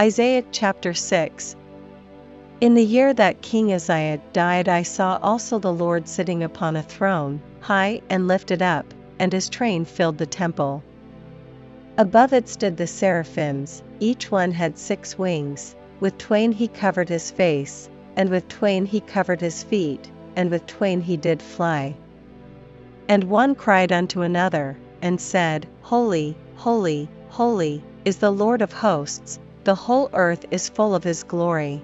Isaiah chapter 6 In the year that King Uzziah died, I saw also the Lord sitting upon a throne, high and lifted up, and his train filled the temple. Above it stood the seraphims, each one had six wings, with twain he covered his face, and with twain he covered his feet, and with twain he did fly. And one cried unto another, and said, Holy, holy, holy, is the Lord of hosts, the whole earth is full of his glory.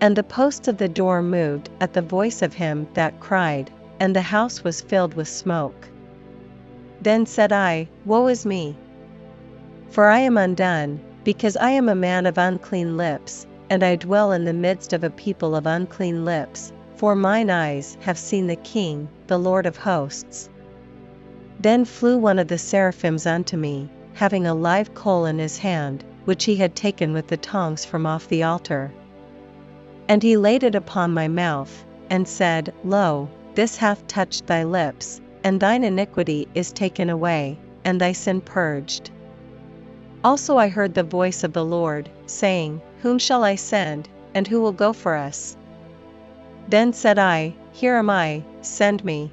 And the posts of the door moved at the voice of him that cried, and the house was filled with smoke. Then said I, Woe is me! For I am undone, because I am a man of unclean lips, and I dwell in the midst of a people of unclean lips, for mine eyes have seen the King, the Lord of hosts. Then flew one of the seraphims unto me, having a live coal in his hand, which he had taken with the tongs from off the altar. And he laid it upon my mouth, and said, Lo, this hath touched thy lips, and thine iniquity is taken away, and thy sin purged. Also I heard the voice of the Lord, saying, Whom shall I send, and who will go for us? Then said I, Here am I, send me.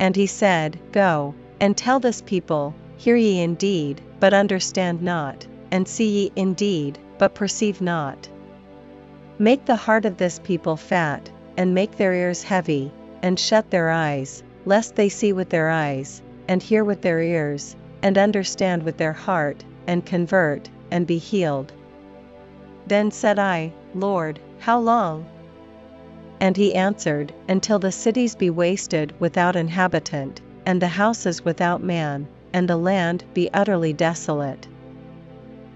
And he said, Go, and tell this people, Hear ye indeed, but understand not, and see ye indeed, but perceive not. Make the heart of this people fat, and make their ears heavy, and shut their eyes, lest they see with their eyes, and hear with their ears, and understand with their heart, and convert, and be healed. Then said I, Lord, how long? And he answered, Until the cities be wasted without inhabitant, and the houses without man, and the land be utterly desolate.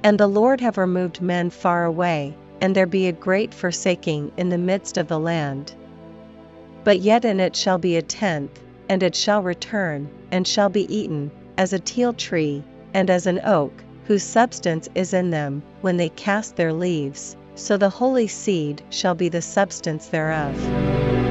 And the Lord have removed men far away, and there be a great forsaking in the midst of the land. But yet in it shall be a tenth, and it shall return, and shall be eaten, as a teil tree, and as an oak, whose substance is in them, when they cast their leaves, so the holy seed shall be the substance thereof.